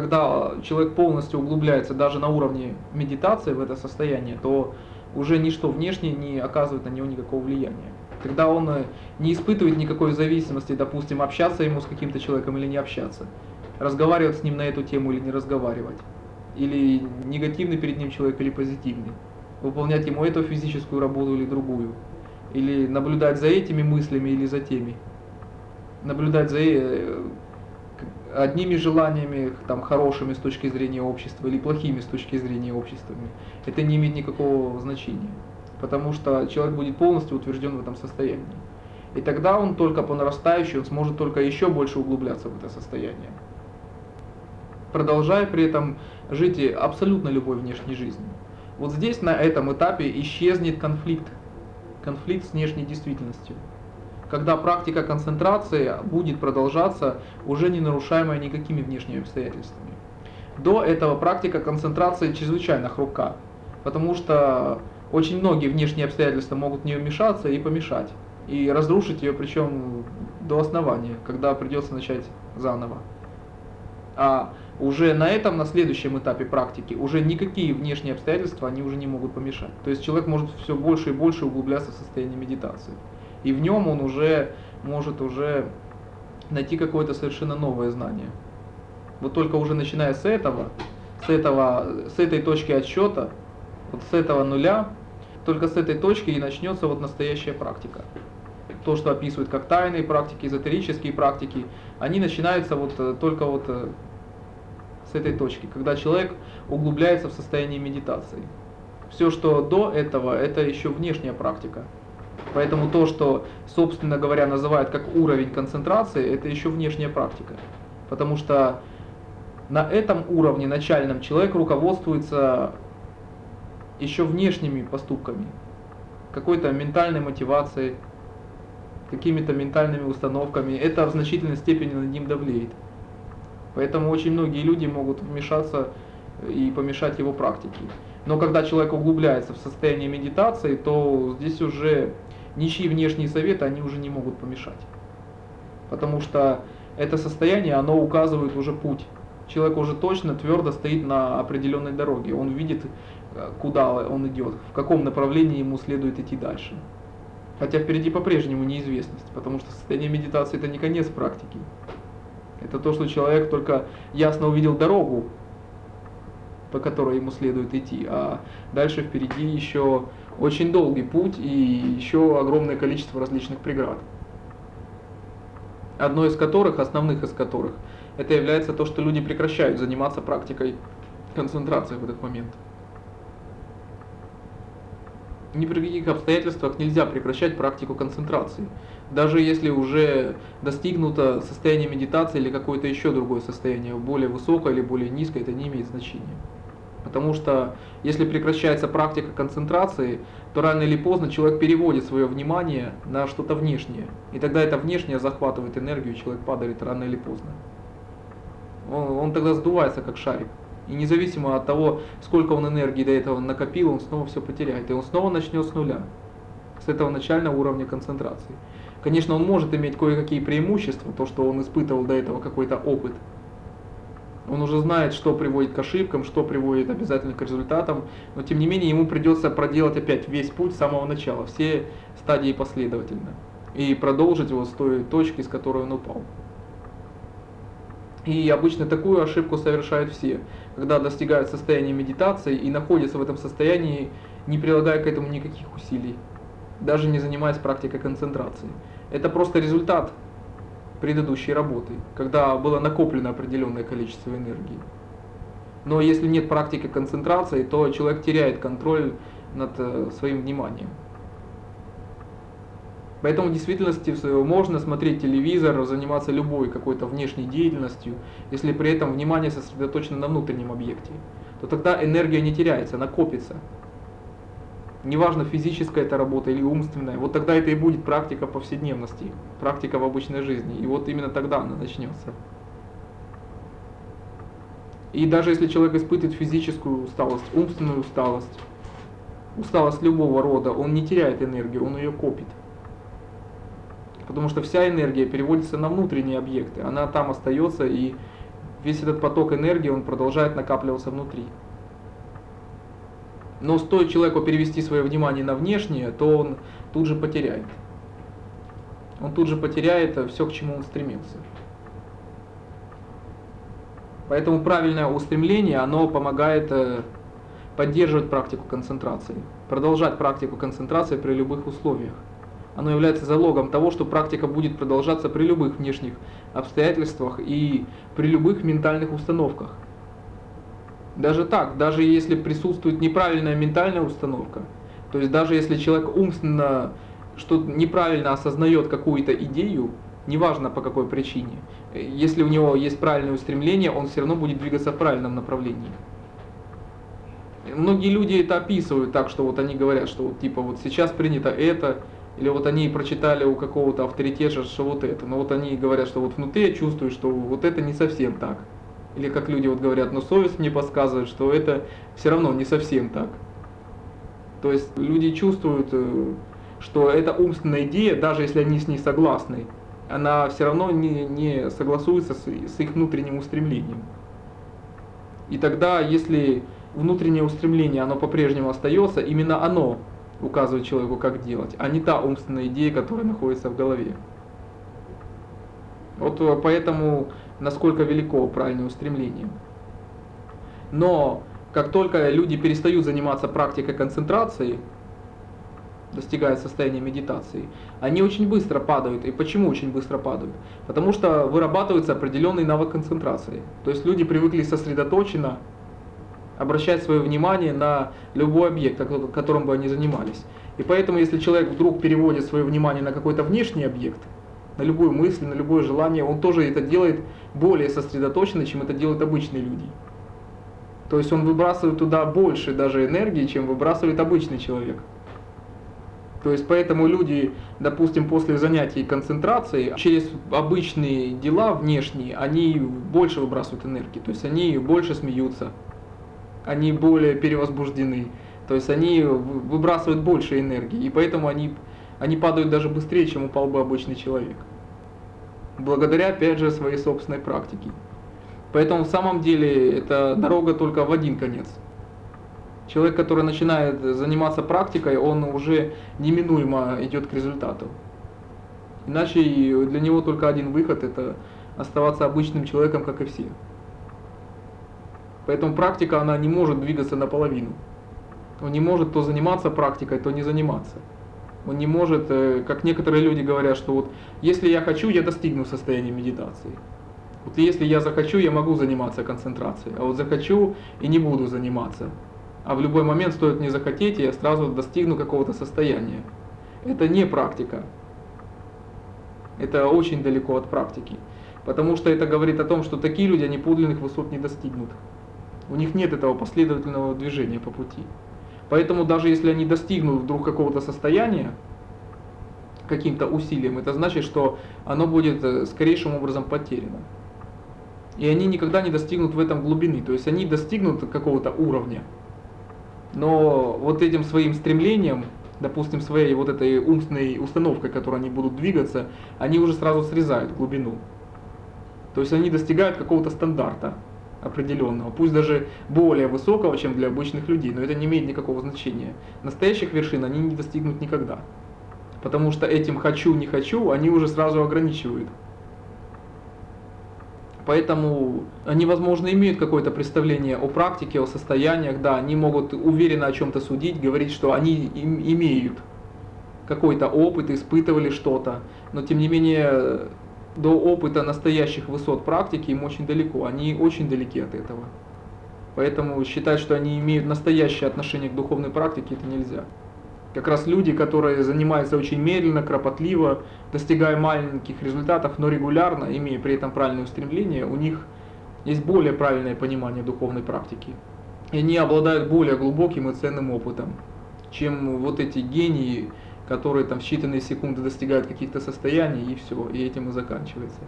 когда человек полностью углубляется даже на уровне медитации в это состояние, то уже ничто внешнее не оказывает на него никакого влияния. Когда он э, не испытывает никакой зависимости, допустим, общаться ему с каким-то человеком или не общаться, разговаривать с ним на эту тему или не разговаривать, или негативный перед ним человек или позитивный, выполнять ему эту физическую работу или другую, или наблюдать за этими мыслями или за теми, наблюдать за э, одними желаниями там, хорошими с точки зрения общества или плохими с точки зрения общества, это не имеет никакого значения потому что человек будет полностью утвержден в этом состоянии. И тогда он только по нарастающей, он сможет только еще больше углубляться в это состояние. Продолжая при этом жить абсолютно любой внешней жизнью. Вот здесь на этом этапе исчезнет конфликт, конфликт с внешней действительностью. Когда практика концентрации будет продолжаться, уже не нарушаемая никакими внешними обстоятельствами. До этого практика концентрации чрезвычайно хрупка, потому что очень многие внешние обстоятельства могут в нее вмешаться и помешать. И разрушить ее, причем до основания, когда придется начать заново. А уже на этом, на следующем этапе практики, уже никакие внешние обстоятельства, они уже не могут помешать. То есть человек может все больше и больше углубляться в состояние медитации. И в нем он уже может уже найти какое-то совершенно новое знание. Вот только уже начиная с этого, с, этого, с этой точки отсчета, вот с этого нуля, только с этой точки и начнется вот настоящая практика. То, что описывают как тайные практики, эзотерические практики, они начинаются вот э, только вот э, с этой точки, когда человек углубляется в состояние медитации. Все, что до этого, это еще внешняя практика. Поэтому то, что, собственно говоря, называют как уровень концентрации, это еще внешняя практика. Потому что на этом уровне начальном человек руководствуется еще внешними поступками, какой-то ментальной мотивацией, какими-то ментальными установками, это в значительной степени над ним давлеет. Поэтому очень многие люди могут вмешаться и помешать его практике. Но когда человек углубляется в состояние медитации, то здесь уже ничьи внешние советы, они уже не могут помешать. Потому что это состояние, оно указывает уже путь. Человек уже точно, твердо стоит на определенной дороге. Он видит Э, куда он идет, в каком направлении ему следует идти дальше. Хотя впереди по-прежнему неизвестность, потому что состояние медитации это не конец практики. Это то, что человек только ясно увидел дорогу, по которой ему следует идти, а дальше впереди еще очень долгий путь и еще огромное количество различных преград. Одно из которых, основных из которых, это является то, что люди прекращают заниматься практикой концентрации в этот момент ни при каких обстоятельствах нельзя прекращать практику концентрации. Даже если уже достигнуто состояние медитации или какое-то еще другое состояние, более высокое или более низкое, это не имеет значения. Потому что если прекращается практика концентрации, то рано или поздно человек переводит свое внимание на что-то внешнее. И тогда это внешнее захватывает энергию, человек падает рано или поздно. Он, он тогда сдувается как шарик. И независимо от того, сколько он энергии до этого накопил, он снова все потеряет. И он снова начнет с нуля, с этого начального уровня концентрации. Конечно, он может иметь кое-какие преимущества, то, что он испытывал до этого какой-то опыт. Он уже знает, что приводит к ошибкам, что приводит обязательно к результатам, но тем не менее ему придется проделать опять весь путь с самого начала, все стадии последовательно, и продолжить его с той точки, с которой он упал. И обычно такую ошибку совершают все, когда достигают состояния медитации и находятся в этом состоянии, не прилагая к этому никаких усилий, даже не занимаясь практикой концентрации. Это просто результат предыдущей работы, когда было накоплено определенное количество энергии. Но если нет практики концентрации, то человек теряет контроль над э, своим вниманием. Поэтому в действительности можно смотреть телевизор, заниматься любой какой-то внешней деятельностью, если при этом внимание сосредоточено на внутреннем объекте, то тогда энергия не теряется, она копится. Неважно, физическая это работа или умственная, вот тогда это и будет практика повседневности, практика в обычной жизни. И вот именно тогда она начнется. И даже если человек испытывает физическую усталость, умственную усталость, усталость любого рода, он не теряет энергию, он ее копит потому что вся энергия переводится на внутренние объекты, она там остается и весь этот поток энергии, он продолжает накапливаться внутри. Но стоит человеку перевести свое внимание на внешнее, то он тут же потеряет. Он тут же потеряет все, к чему он стремился. Поэтому правильное устремление, оно помогает э, поддерживать практику концентрации, продолжать практику концентрации при любых условиях. Оно является залогом того, что практика будет продолжаться при любых внешних обстоятельствах и при любых ментальных установках. Даже так, даже если присутствует неправильная ментальная установка, то есть даже если человек умственно что неправильно осознает какую-то идею, неважно по какой причине, если у него есть правильное устремление, он все равно будет двигаться в правильном направлении. Многие люди это описывают так, что вот они говорят, что вот типа вот сейчас принято это, или вот они прочитали у какого-то авторитета, что вот это. Но вот они говорят, что вот внутри я чувствую, что вот это не совсем так. Или как люди вот говорят, но совесть мне подсказывает, что это все равно не совсем так. То есть люди чувствуют, э, что эта умственная идея, даже если они с ней согласны, она все равно не, не согласуется с, с их внутренним устремлением. И тогда, если внутреннее устремление, оно по-прежнему остается, именно оно указывает человеку, как делать, а не та умственная идея, которая находится в голове. Вот э, поэтому насколько велико правильное устремление. Но как только люди перестают заниматься практикой концентрации, достигая состояния медитации, они очень быстро падают. И почему очень быстро падают? Потому что вырабатывается определенный навык концентрации. То есть люди привыкли сосредоточенно обращать свое внимание на любой объект, которым бы они занимались. И поэтому, если человек вдруг переводит свое внимание на какой-то внешний объект, на любую мысль, на любое желание, он тоже это делает более сосредоточенно, чем это делают обычные люди. То есть он выбрасывает туда больше даже энергии, чем выбрасывает обычный человек. То есть поэтому люди, допустим, после занятий концентрацией, через обычные дела внешние, они больше выбрасывают энергии. То есть они больше смеются, они более перевозбуждены. То есть они выбрасывают больше энергии, и поэтому они, они падают даже быстрее, чем упал бы обычный человек. Благодаря, опять же, своей собственной практике. Поэтому в самом деле это дорога только в один конец. Человек, который начинает заниматься практикой, он уже неминуемо идет к результату. Иначе для него только один выход – это оставаться обычным человеком, как и все. Поэтому практика, она не может двигаться наполовину. Он не может то заниматься практикой, то не заниматься. Он не может, э, как некоторые люди говорят, что вот если я хочу, я достигну состояния медитации. Вот если я захочу, я могу заниматься концентрацией, а вот захочу и не буду заниматься. А в любой момент стоит мне захотеть, и я сразу достигну какого-то состояния. Это не практика. Это очень далеко от практики. Потому что это говорит о том, что такие люди, они подлинных высот не достигнут. У них нет этого последовательного движения по пути. Поэтому даже если они достигнут вдруг какого-то состояния, каким-то усилием, это значит, что оно будет э, скорейшим образом потеряно. И они никогда не достигнут в этом глубины, то есть они достигнут какого-то уровня. Но вот этим своим стремлением, допустим, своей вот этой умственной установкой, которой они будут двигаться, они уже сразу срезают глубину. То есть они достигают какого-то стандарта определенного, пусть даже более высокого, чем для обычных людей, но это не имеет никакого значения. Настоящих вершин они не достигнут никогда. Потому что этим хочу, не хочу, они уже сразу ограничивают. Поэтому они, возможно, имеют какое-то представление о практике, о состояниях, да, они могут уверенно о чем-то судить, говорить, что они им имеют какой-то опыт, испытывали что-то, но тем не менее до опыта настоящих высот практики им очень далеко, они очень далеки от этого. Поэтому считать, что они имеют настоящее отношение к духовной практике, это нельзя. Как раз люди, которые занимаются очень медленно, кропотливо, достигая маленьких результатов, но регулярно, имея при этом правильное устремление, у них есть более правильное понимание духовной практики. И они обладают более глубоким и ценным опытом, чем вот эти гении, которые там в считанные секунды достигают каких-то состояний, и все, и этим и заканчивается.